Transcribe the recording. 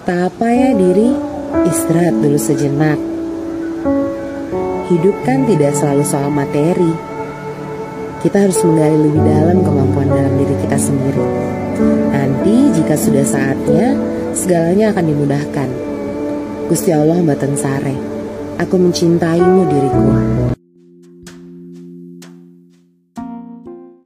Tak apa ya diri, istirahat dulu sejenak. Hidup kan tidak selalu soal materi. Kita harus menggali lebih dalam kemampuan dalam diri kita sendiri. Nanti jika sudah saatnya, segalanya akan dimudahkan. Gusti Allah Mbak Tensare, aku mencintaimu diriku.